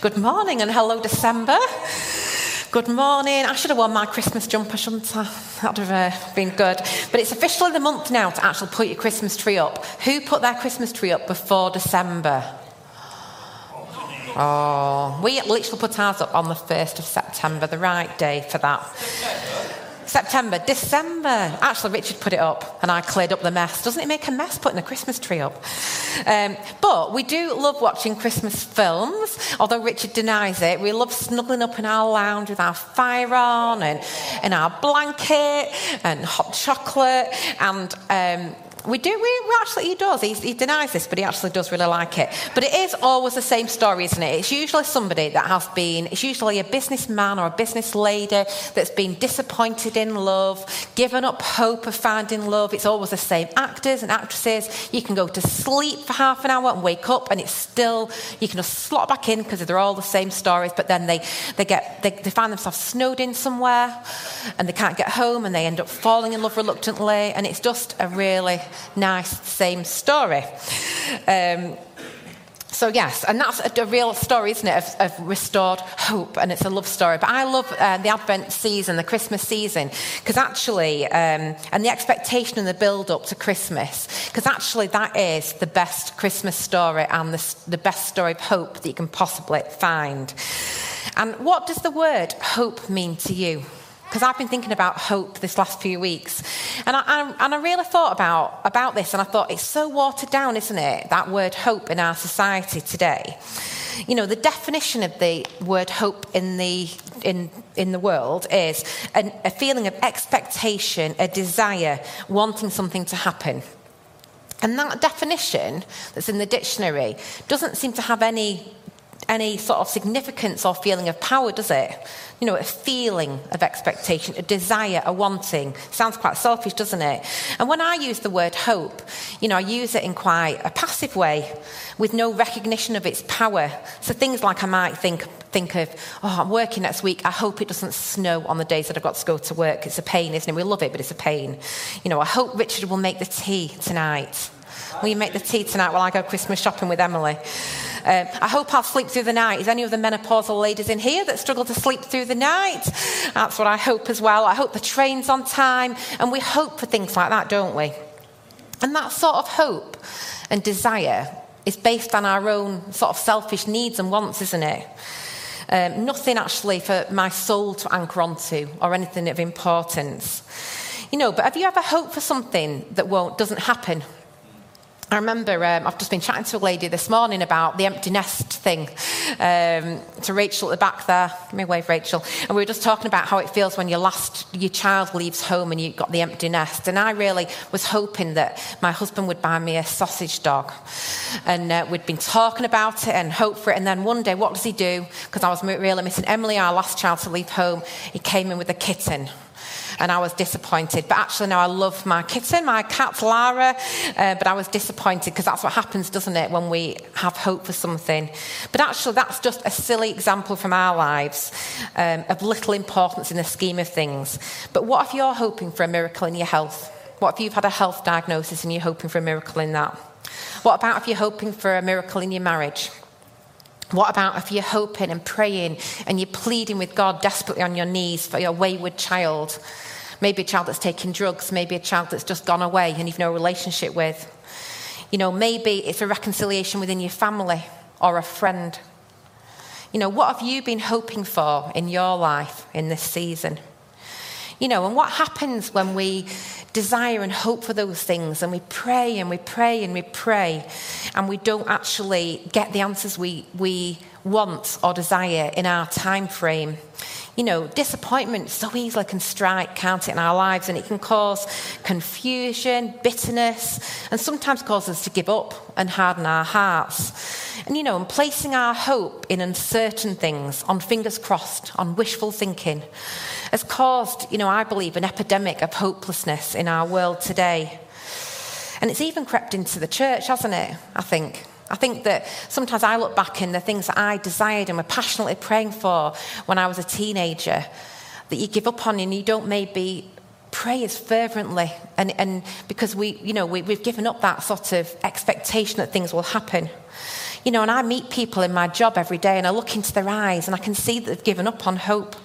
Good morning and hello, December. Good morning. I should have worn my Christmas jumper, shouldn't I? That would have uh, been good. But it's officially the month now to actually put your Christmas tree up. Who put their Christmas tree up before December? Oh, we literally put ours up on the 1st of September, the right day for that. September, December. Actually, Richard put it up and I cleared up the mess. Doesn't it make a mess putting a Christmas tree up? Um, but we do love watching Christmas films, although Richard denies it. We love snuggling up in our lounge with our fire on and, our blanket and hot chocolate and. Um, we do, we, actually, he does. He, he, denies this, but he actually does really like it. But it is always the same story, isn't it? It's usually somebody that has been, it's usually a businessman or a business lady that's been disappointed in love, given up hope of finding love. It's always the same actors and actresses. You can go to sleep for half an hour and wake up, and it's still, you can just slot back in because they're all the same stories, but then they, they, get, they, they find themselves snowed in somewhere and they can't get home and they end up falling in love reluctantly, and it's just a really nice, same story. Um, so, yes, and that's a, a, real story, isn't it, of, of, restored hope, and it's a love story. But I love uh, the Advent season, the Christmas season, because actually, um, and the expectation and the build up to Christmas, because actually that is the best Christmas story and the, the best story of hope that you can possibly find. And what does the word hope mean to you? Because I've been thinking about hope this last few weeks. And I, I, and I really thought about, about this, and I thought it's so watered down, isn't it? That word hope in our society today. You know, the definition of the word hope in the, in, in the world is an, a feeling of expectation, a desire, wanting something to happen. And that definition that's in the dictionary doesn't seem to have any any sort of significance or feeling of power, does it? You know, a feeling of expectation, a desire, a wanting. Sounds quite selfish, doesn't it? And when I use the word hope, you know, I use it in quite a passive way with no recognition of its power. So things like I might think, think of, oh, I'm working next week. I hope it doesn't snow on the days that I've got to go to work. It's a pain, isn't it? We love it, but it's a pain. You know, I hope Richard will make the tea tonight. Will you make the tea tonight while I go Christmas shopping with Emily? Um, I hope I'll sleep through the night. Is any of the menopausal ladies in here that struggle to sleep through the night? That's what I hope as well. I hope the train's on time. And we hope for things like that, don't we? And that sort of hope and desire is based on our own sort of selfish needs and wants, isn't it? Um, nothing actually for my soul to anchor onto or anything of importance. You know, but have you ever hoped for something that won't, doesn't happen I remember um, I've just been chatting to a lady this morning about the empty nest thing. Um, to Rachel at the back there, give me a wave, Rachel. And we were just talking about how it feels when your last your child leaves home and you've got the empty nest. And I really was hoping that my husband would buy me a sausage dog, and uh, we'd been talking about it and hope for it. And then one day, what does he do? Because I was really missing Emily, our last child, to leave home. He came in with a kitten and I was disappointed. But actually, now I love my kitten, my cat Lara, uh, but I was disappointed because that's what happens, doesn't it, when we have hope for something. But actually, that's just a silly example from our lives um, of little importance in the scheme of things. But what if you're hoping for a miracle in your health? What if you've had a health diagnosis and you're hoping for a miracle in that? What about if you're hoping for a miracle in your marriage? What about if you're hoping and praying and you're pleading with God desperately on your knees for your wayward child? Maybe a child that's taking drugs, maybe a child that's just gone away and you've no relationship with. You know, maybe it's a reconciliation within your family or a friend. You know, what have you been hoping for in your life in this season? You know, and what happens when we desire and hope for those things and we pray and we pray and we pray and we don't actually get the answers we, we want or desire in our time frame? you know, disappointment so easily can strike, can't it, in our lives, and it can cause confusion, bitterness, and sometimes cause us to give up and harden our hearts. You know, and placing our hope in uncertain things, on fingers crossed, on wishful thinking, has caused, you know, I believe, an epidemic of hopelessness in our world today. And it's even crept into the church, hasn't it? I think. I think that sometimes I look back in the things that I desired and were passionately praying for when I was a teenager that you give up on and you don't maybe pray as fervently and, and because we you know we, we've given up that sort of expectation that things will happen You know, and I meet people in my job every day and I look into their eyes and I can see that they've given up on hope.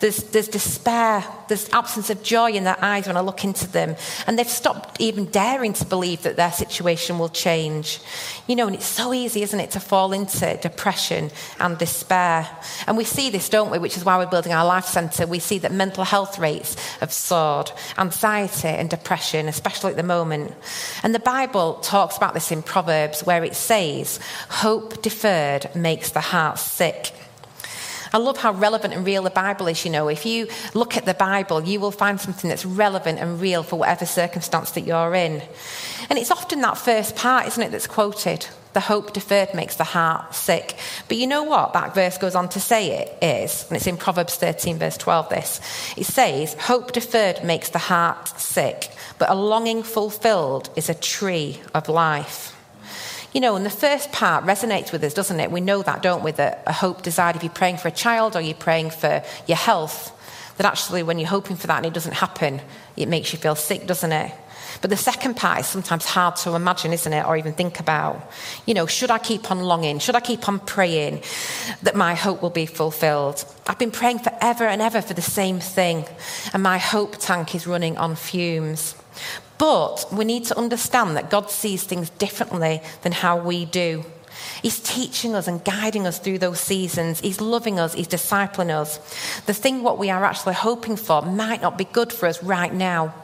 There's, there's despair, there's absence of joy in their eyes when I look into them. And they've stopped even daring to believe that their situation will change. You know, and it's so easy, isn't it, to fall into depression and despair. And we see this, don't we, which is why we're building our life centre. We see that mental health rates have soared, anxiety and depression, especially at the moment. And the Bible talks about this in Proverbs, where it says, Hope deferred makes the heart sick. I love how relevant and real the Bible is. You know, if you look at the Bible, you will find something that's relevant and real for whatever circumstance that you're in. And it's often that first part, isn't it, that's quoted. The hope deferred makes the heart sick. But you know what that verse goes on to say it is, and it's in Proverbs 13, verse 12, this. It says, Hope deferred makes the heart sick, but a longing fulfilled is a tree of life. You know, and the first part resonates with us, doesn't it? We know that, don't we? That a hope desired if you're praying for a child or you're praying for your health, that actually when you're hoping for that and it doesn't happen, it makes you feel sick, doesn't it? But the second part is sometimes hard to imagine, isn't it? Or even think about. You know, should I keep on longing? Should I keep on praying that my hope will be fulfilled? I've been praying forever and ever for the same thing, and my hope tank is running on fumes. But we need to understand that God sees things differently than how we do. He's teaching us and guiding us through those seasons. He's loving us, He's discipling us. The thing what we are actually hoping for might not be good for us right now.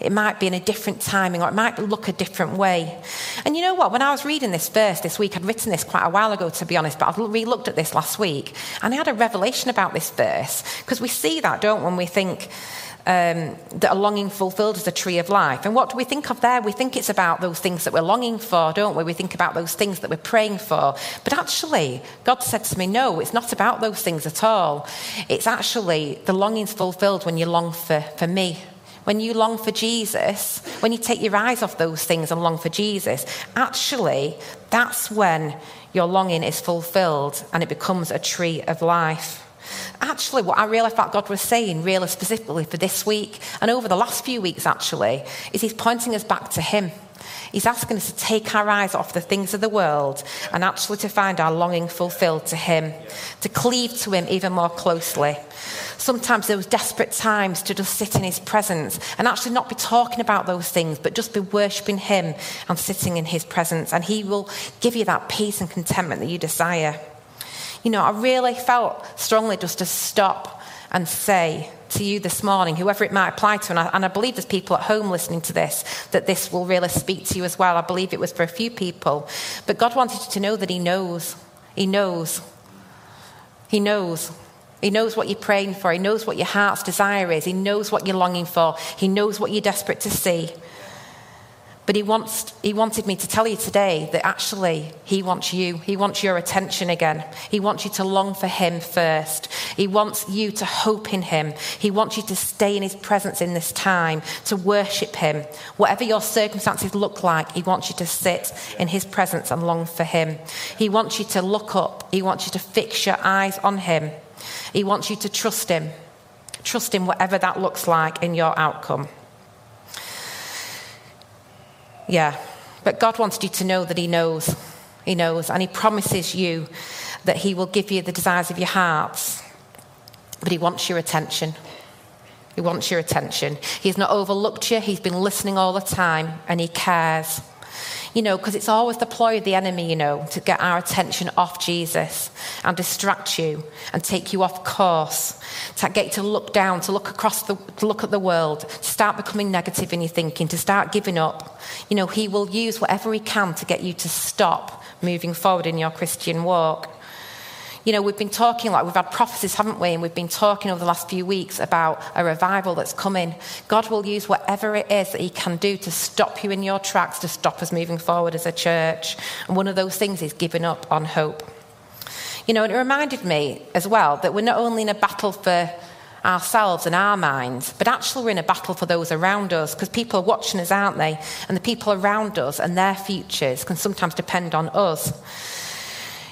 It might be in a different timing or it might look a different way. And you know what? When I was reading this verse this week, I'd written this quite a while ago, to be honest, but I re looked at this last week and I had a revelation about this verse because we see that, don't we, when we think, um, that a longing fulfilled is a tree of life. And what do we think of there? We think it's about those things that we're longing for, don't we? We think about those things that we're praying for. But actually, God said to me, no, it's not about those things at all. It's actually the longing's fulfilled when you long for, for me. When you long for Jesus, when you take your eyes off those things and long for Jesus, actually, that's when your longing is fulfilled and it becomes a tree of life. Actually, what I really felt God was saying, really specifically for this week and over the last few weeks, actually, is He's pointing us back to Him. He's asking us to take our eyes off the things of the world and actually to find our longing fulfilled to Him, to cleave to Him even more closely. Sometimes those desperate times to just sit in His presence and actually not be talking about those things, but just be worshipping Him and sitting in His presence. And He will give you that peace and contentment that you desire you know, I really felt strongly just to stop and say to you this morning, whoever it might apply to, and I, and I, believe there's people at home listening to this, that this will really speak to you as well. I believe it was for a few people. But God wanted you to know that He knows. He knows. He knows. He knows what you're praying for. He knows what your heart's desire is. He knows what you're longing for. He knows what you're desperate to see. But he, wants, he wanted me to tell you today that actually he wants you. He wants your attention again. He wants you to long for him first. He wants you to hope in him. He wants you to stay in his presence in this time, to worship him. Whatever your circumstances look like, he wants you to sit in his presence and long for him. He wants you to look up. He wants you to fix your eyes on him. He wants you to trust him. Trust him, whatever that looks like in your outcome. Yeah. But God wants you to know that He knows. He knows. And He promises you that He will give you the desires of your hearts. But He wants your attention. He wants your attention. He's not overlooked you, He's been listening all the time, and He cares you know, because it's always the ploy of the enemy, you know, to get our attention off Jesus and distract you and take you off course, to get you to look down, to look across the, to look at the world, to start becoming negative in your thinking, to start giving up. You know, he will use whatever he can to get you to stop moving forward in your Christian walk. You know, we've been talking, like we've had prophecies, haven't we? And we've been talking over the last few weeks about a revival that's coming. God will use whatever it is that He can do to stop you in your tracks, to stop us moving forward as a church. And one of those things is giving up on hope. You know, and it reminded me as well that we're not only in a battle for ourselves and our minds, but actually we're in a battle for those around us because people are watching us, aren't they? And the people around us and their futures can sometimes depend on us.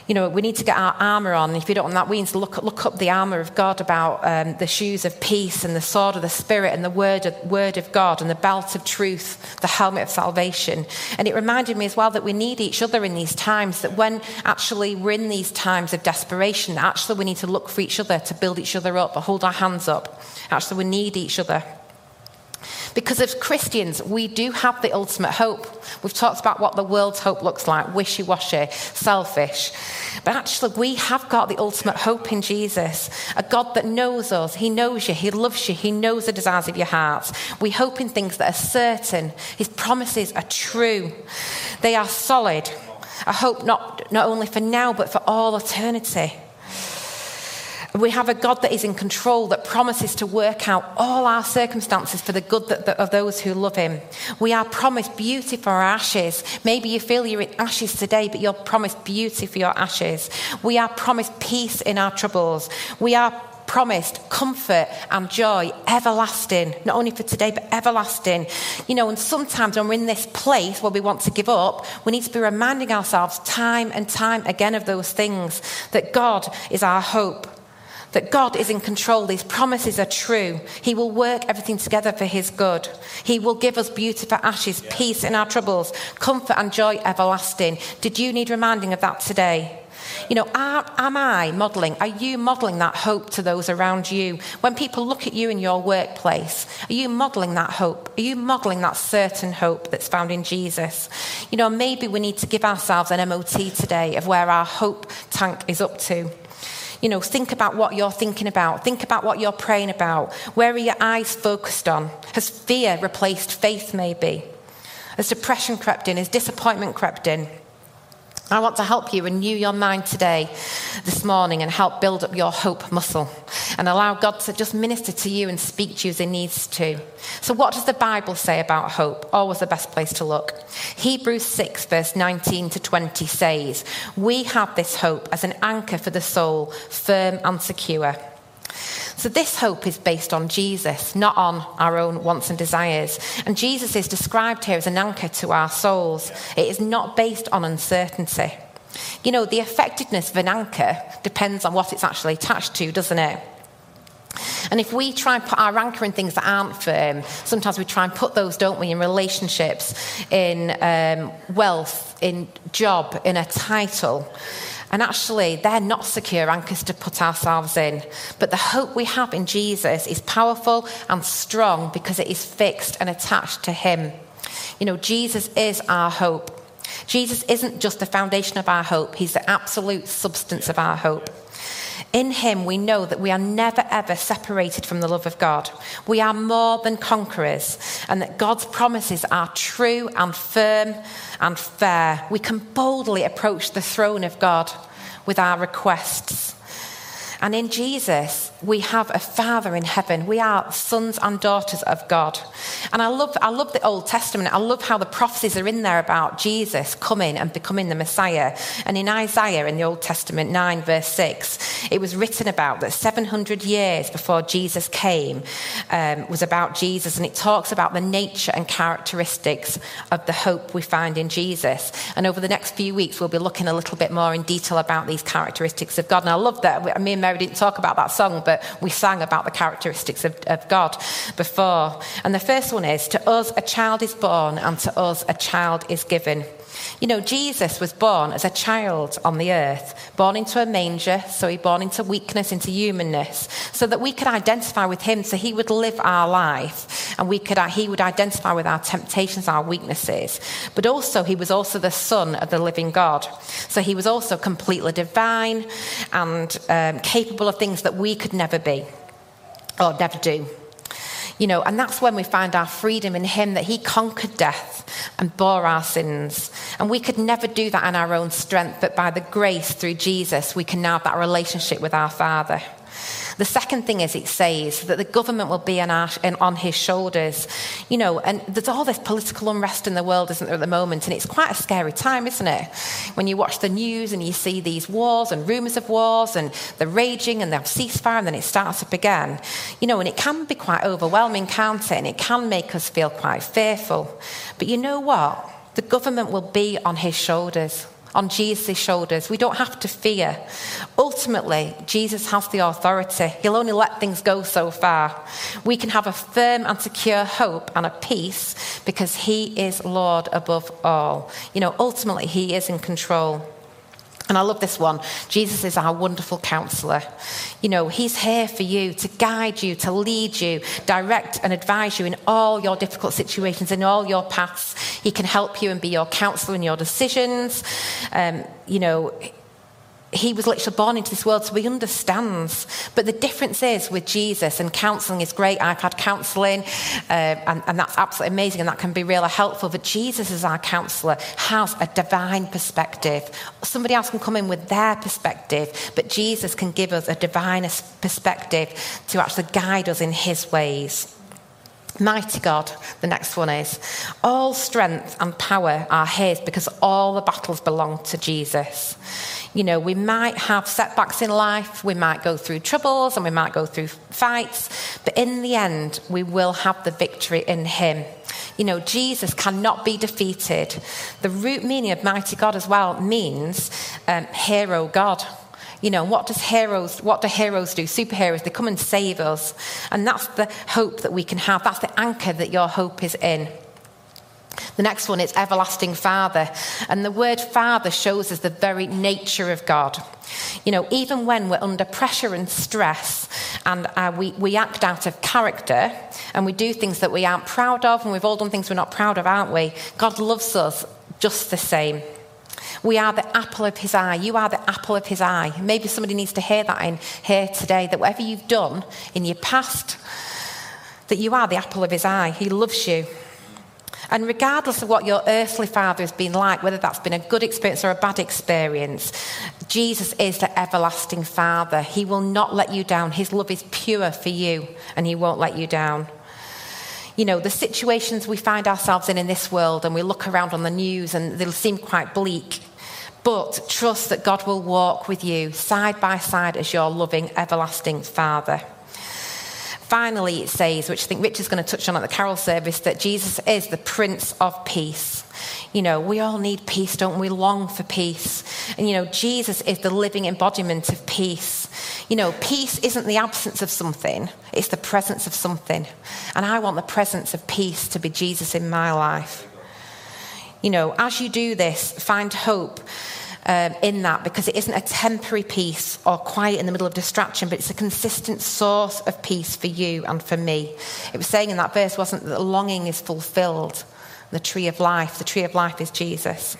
You know, we need to get our armour on. If you don't want that, we need to look, look up the armour of God about um, the shoes of peace and the sword of the Spirit and the word of, word of God and the belt of truth, the helmet of salvation. And it reminded me as well that we need each other in these times, that when actually we're in these times of desperation, actually we need to look for each other to build each other up, hold our hands up. Actually, we need each other. Because as Christians, we do have the ultimate hope. We've talked about what the world's hope looks like wishy washy, selfish. But actually, we have got the ultimate hope in Jesus a God that knows us. He knows you, He loves you, He knows the desires of your heart. We hope in things that are certain. His promises are true, they are solid. A hope not, not only for now, but for all eternity. We have a God that is in control, that promises to work out all our circumstances for the good that, that, of those who love Him. We are promised beauty for our ashes. Maybe you feel you're in ashes today, but you're promised beauty for your ashes. We are promised peace in our troubles. We are promised comfort and joy, everlasting, not only for today, but everlasting. You know, and sometimes when we're in this place where we want to give up, we need to be reminding ourselves time and time again of those things that God is our hope that God is in control. These promises are true. He will work everything together for His good. He will give us beauty for ashes, yeah. peace in our troubles, comfort and joy everlasting. Did you need reminding of that today? You know, are, am I modelling, are you modelling that hope to those around you? When people look at you in your workplace, are you modelling that hope? Are you modelling that certain hope that's found in Jesus? You know, maybe we need to give ourselves an MOT today of where our hope tank is up to. You know, think about what you're thinking about. Think about what you're praying about. Where are your eyes focused on? Has fear replaced faith, maybe? Has depression crept in? Has disappointment crept in? I want to help you renew your mind today, this morning, and help build up your hope muscle and allow God to just minister to you and speak to you as He needs to. So, what does the Bible say about hope? Always the best place to look. Hebrews 6, verse 19 to 20 says, We have this hope as an anchor for the soul, firm and secure. So, this hope is based on Jesus, not on our own wants and desires. And Jesus is described here as an anchor to our souls. It is not based on uncertainty. You know, the effectiveness of an anchor depends on what it's actually attached to, doesn't it? And if we try and put our anchor in things that aren't firm, sometimes we try and put those, don't we, in relationships, in um, wealth, in job, in a title. And actually, they're not secure anchors to put ourselves in. But the hope we have in Jesus is powerful and strong because it is fixed and attached to Him. You know, Jesus is our hope. Jesus isn't just the foundation of our hope, He's the absolute substance of our hope. In him, we know that we are never ever separated from the love of God. We are more than conquerors, and that God's promises are true and firm and fair. We can boldly approach the throne of God with our requests. And in Jesus, we have a Father in heaven. We are sons and daughters of God. And I love, I love the Old Testament. I love how the prophecies are in there about Jesus coming and becoming the Messiah. And in Isaiah in the Old Testament 9, verse 6, it was written about that 700 years before Jesus came um, was about Jesus. And it talks about the nature and characteristics of the hope we find in Jesus. And over the next few weeks, we'll be looking a little bit more in detail about these characteristics of God. And I love that. Me and Mary didn't talk about that song, but we sang about the characteristics of, of God before. And the first one is To us a child is born, and to us a child is given. You know, Jesus was born as a child on the earth, born into a manger, so he born into weakness, into humanness, so that we could identify with him, so he would live our life, and we could, he would identify with our temptations, our weaknesses. But also, he was also the son of the living God. So he was also completely divine and um, capable of things that we could never be or never do. You know, and that's when we find our freedom in Him that He conquered death and bore our sins. And we could never do that in our own strength, but by the grace through Jesus, we can now have that relationship with our Father. The second thing is it says that the government will be on, our, on his shoulders. You know, and there's all this political unrest in the world, isn't there, at the moment? And it's quite a scary time, isn't it? When you watch the news and you see these wars and rumours of wars and the raging and the ceasefire and then it starts up again. You know, and it can be quite overwhelming, can't it? And it can make us feel quite fearful. But you know what? The government will be on his shoulders. On Jesus' shoulders. We don't have to fear. Ultimately, Jesus has the authority. He'll only let things go so far. We can have a firm and secure hope and a peace because He is Lord above all. You know, ultimately, He is in control. And I love this one. Jesus is our wonderful counselor. You know, he's here for you to guide you, to lead you, direct and advise you in all your difficult situations, in all your paths. He can help you and be your counselor in your decisions. Um, you know, he was literally born into this world, so he understands. But the difference is with Jesus, and counselling is great. I've had counselling, uh, and, and, that's absolutely amazing, and that can be really helpful. But Jesus, as our counsellor, has a divine perspective. Somebody else can come in with their perspective, but Jesus can give us a divine perspective to actually guide us in his ways. Mighty God, the next one is. All strength and power are His because all the battles belong to Jesus. You know, we might have setbacks in life, we might go through troubles, and we might go through fights, but in the end, we will have the victory in Him. You know, Jesus cannot be defeated. The root meaning of mighty God as well means um, hero God. You know, what does heroes, what do heroes do? Superheroes, they come and save us. And that's the hope that we can have. That's the anchor that your hope is in. The next one is everlasting Father. And the word Father shows us the very nature of God. You know, even when we're under pressure and stress and uh, we, we act out of character and we do things that we aren't proud of, and we've all done things we're not proud of, aren't we? God loves us just the same. We are the apple of his eye. You are the apple of his eye. Maybe somebody needs to hear that in here today that whatever you've done in your past, that you are the apple of his eye. He loves you. And regardless of what your earthly father has been like, whether that's been a good experience or a bad experience, Jesus is the everlasting father. He will not let you down. His love is pure for you, and he won't let you down. You know, the situations we find ourselves in in this world, and we look around on the news and they'll seem quite bleak. But trust that God will walk with you side by side as your loving, everlasting Father. Finally, it says, which I think Rich is going to touch on at the carol service, that Jesus is the Prince of Peace. You know, we all need peace, don't we? Long for peace. And, you know, Jesus is the living embodiment of peace. You know, peace isn't the absence of something, it's the presence of something. And I want the presence of peace to be Jesus in my life. You know, as you do this, find hope um, in that because it isn't a temporary peace or quiet in the middle of distraction, but it's a consistent source of peace for you and for me. It was saying in that verse, wasn't that the longing is fulfilled? The tree of life, the tree of life is Jesus.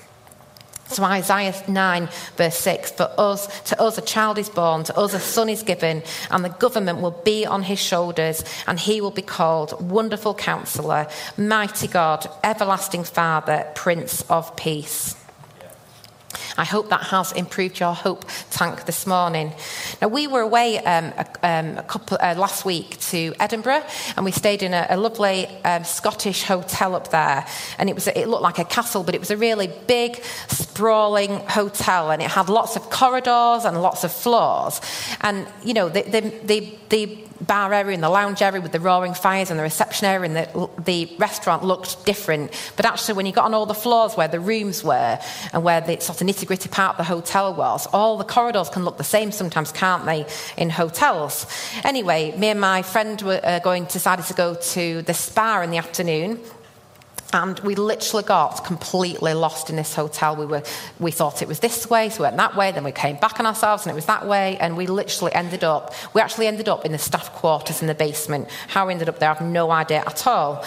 So Isaiah 9, verse 6, for us, to us a child is born, to us a son is given, and the government will be on his shoulders, and he will be called Wonderful Counselor, Mighty God, Everlasting Father, Prince of Peace. I hope that has improved your hope tank this morning. Now, we were away um, a, um, a, couple uh, last week to Edinburgh, and we stayed in a, a lovely um, Scottish hotel up there. And it was it looked like a castle, but it was a really big, sprawling hotel, and it had lots of corridors and lots of floors. And you know, the the, the, the bar area and the lounge area with the roaring fires and the reception area and the, the restaurant looked different. But actually, when you got on all the floors where the rooms were and where the sort of nitty gritty part of the hotel was, all the corridors can look the same sometimes, can't they, in hotels? Anyway, me and my friend were uh, going, decided to go to the spa in the afternoon and we literally got completely lost in this hotel. We, were, we thought it was this way, so we went that way, then we came back on ourselves and it was that way, and we literally ended up, we actually ended up in the staff quarters in the basement. How we ended up there, I have no idea at all.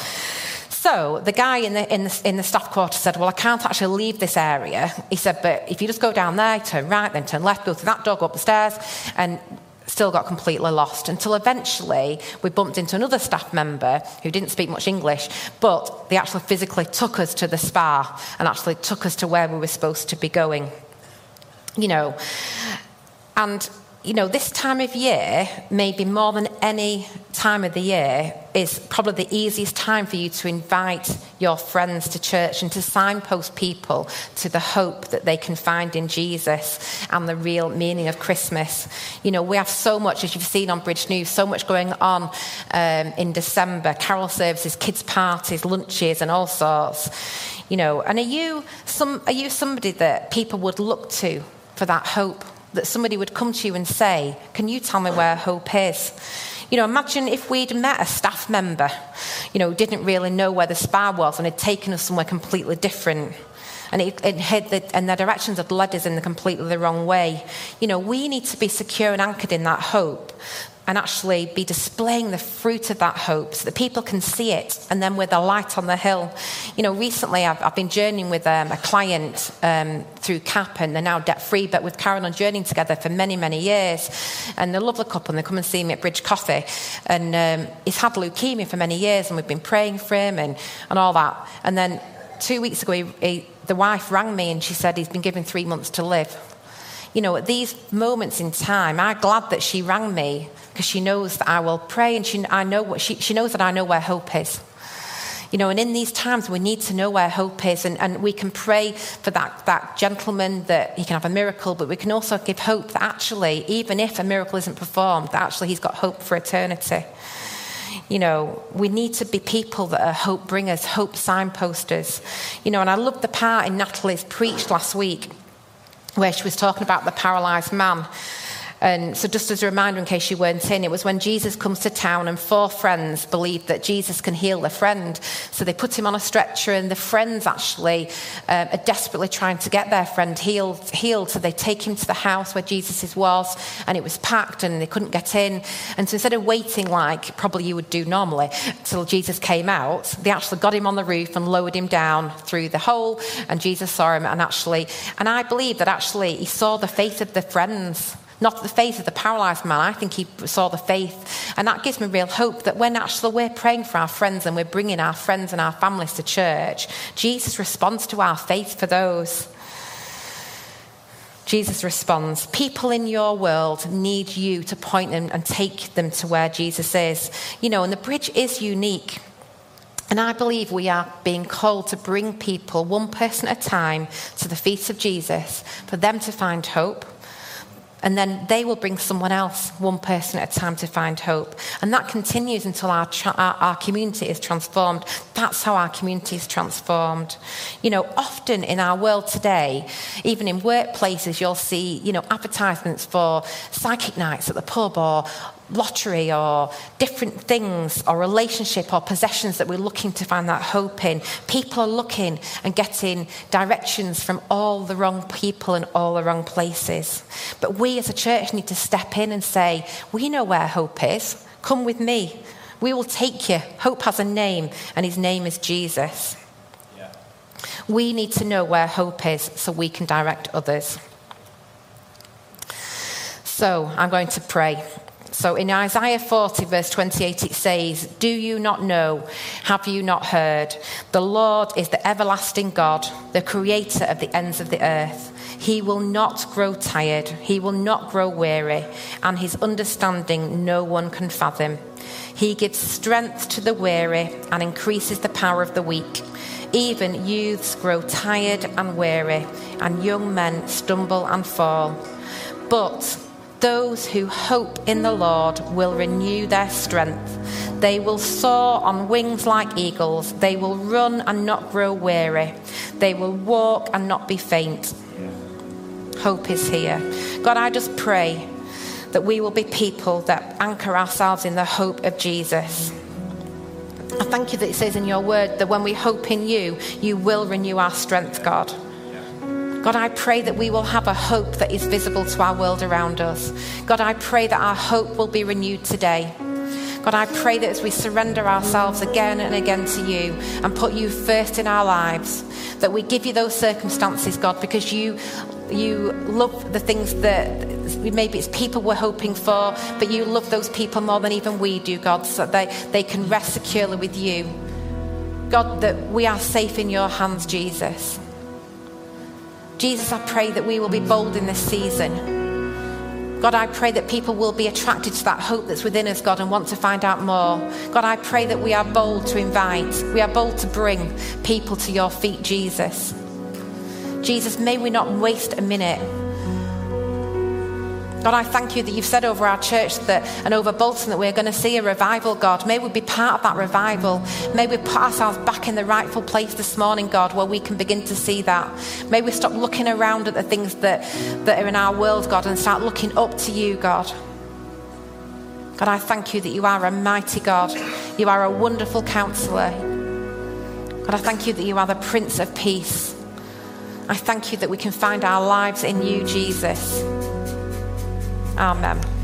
So the guy in the, in the, in the staff quarters said, Well, I can't actually leave this area. He said, But if you just go down there, turn right, then turn left, go through that door, go up the stairs, and still got completely lost until eventually we bumped into another staff member who didn't speak much English, but they actually physically took us to the spa and actually took us to where we were supposed to be going. You know, and you know, this time of year, maybe more than any time of the year, is probably the easiest time for you to invite your friends to church and to signpost people to the hope that they can find in Jesus and the real meaning of Christmas. You know, we have so much, as you've seen on Bridge News, so much going on um, in December carol services, kids' parties, lunches, and all sorts. You know, and are you, some, are you somebody that people would look to for that hope? That somebody would come to you and say, Can you tell me where hope is? You know, imagine if we'd met a staff member, you know, didn't really know where the spa was and had taken us somewhere completely different. And, it, it had the, and their directions had led us in the completely the wrong way. You know, we need to be secure and anchored in that hope and actually be displaying the fruit of that hope so that people can see it and then with a light on the hill. You know, recently I've, I've been journeying with um, a client um, through CAP and they're now debt free, but we've carried on journeying together for many, many years. And they're a lovely couple and they come and see me at Bridge Coffee. And um, he's had leukemia for many years and we've been praying for him and, and all that. And then two weeks ago, he, he, the wife rang me and she said he's been given three months to live you know, at these moments in time, I'm glad that she rang me because she knows that I will pray and she, I know what she, she knows that I know where hope is. You know, and in these times, we need to know where hope is, and, and we can pray for that, that gentleman that he can have a miracle, but we can also give hope that actually, even if a miracle isn't performed, that actually he's got hope for eternity. You know, we need to be people that are hope bringers, hope signposters. You know, and I love the part in Natalie's preach last week where she was talking about the paralyzed man. And so, just as a reminder, in case you weren't in, it was when Jesus comes to town, and four friends believe that Jesus can heal their friend. So they put him on a stretcher, and the friends actually um, are desperately trying to get their friend healed, healed. So they take him to the house where Jesus was, and it was packed, and they couldn't get in. And so instead of waiting like probably you would do normally till Jesus came out, they actually got him on the roof and lowered him down through the hole. And Jesus saw him, and actually, and I believe that actually he saw the faith of the friends not the faith of the paralyzed man. I think he saw the faith. And that gives me real hope that when actually we're praying for our friends and we're bringing our friends and our families to church, Jesus responds to our faith for those. Jesus responds, People in your world need you to point them and take them to where Jesus is. You know, and the bridge is unique. And I believe we are being called to bring people, one person at a time, to the feet of Jesus for them to find hope and then they will bring someone else, one person at a time, to find hope. And that continues until our, tra- our, our, community is transformed. That's how our community is transformed. You know, often in our world today, even in workplaces, you'll see, you know, advertisements for psychic nights at the pub or lottery or different things or relationship or possessions that we're looking to find that hope in. People are looking and getting directions from all the wrong people and all the wrong places. But we as a church need to step in and say, We know where hope is. Come with me. We will take you. Hope has a name, and his name is Jesus. Yeah. We need to know where hope is so we can direct others. So I'm going to pray. So in Isaiah 40, verse 28, it says, Do you not know? Have you not heard? The Lord is the everlasting God, the creator of the ends of the earth. He will not grow tired, he will not grow weary, and his understanding no one can fathom. He gives strength to the weary and increases the power of the weak. Even youths grow tired and weary, and young men stumble and fall. But those who hope in the Lord will renew their strength. They will soar on wings like eagles. They will run and not grow weary. They will walk and not be faint. Hope is here. God, I just pray that we will be people that anchor ourselves in the hope of Jesus. I thank you that it says in your word that when we hope in you, you will renew our strength, God. God, I pray that we will have a hope that is visible to our world around us. God, I pray that our hope will be renewed today. God, I pray that as we surrender ourselves again and again to you and put you first in our lives, that we give you those circumstances, God, because you you love the things that maybe it's people we're hoping for, but you love those people more than even we do, God, so they, they can rest securely with you. God, that we are safe in your hands, Jesus. Jesus, I pray that we will be bold in this season. God, I pray that people will be attracted to that hope that's within us, God, and want to find out more. God, I pray that we are bold to invite, we are bold to bring people to your feet, Jesus. Jesus, may we not waste a minute God, I thank you that you've said over our church that, and over Bolton that we're going to see a revival, God. May we be part of that revival. May we put ourselves back in the rightful place this morning, God, where we can begin to see that. May we stop looking around at the things that, that are in our world, God, and start looking up to you, God. God, I thank you that you are a mighty God. You are a wonderful counselor. God, I thank you that you are the Prince of Peace. I thank you that we can find our lives in you, Jesus. Amen.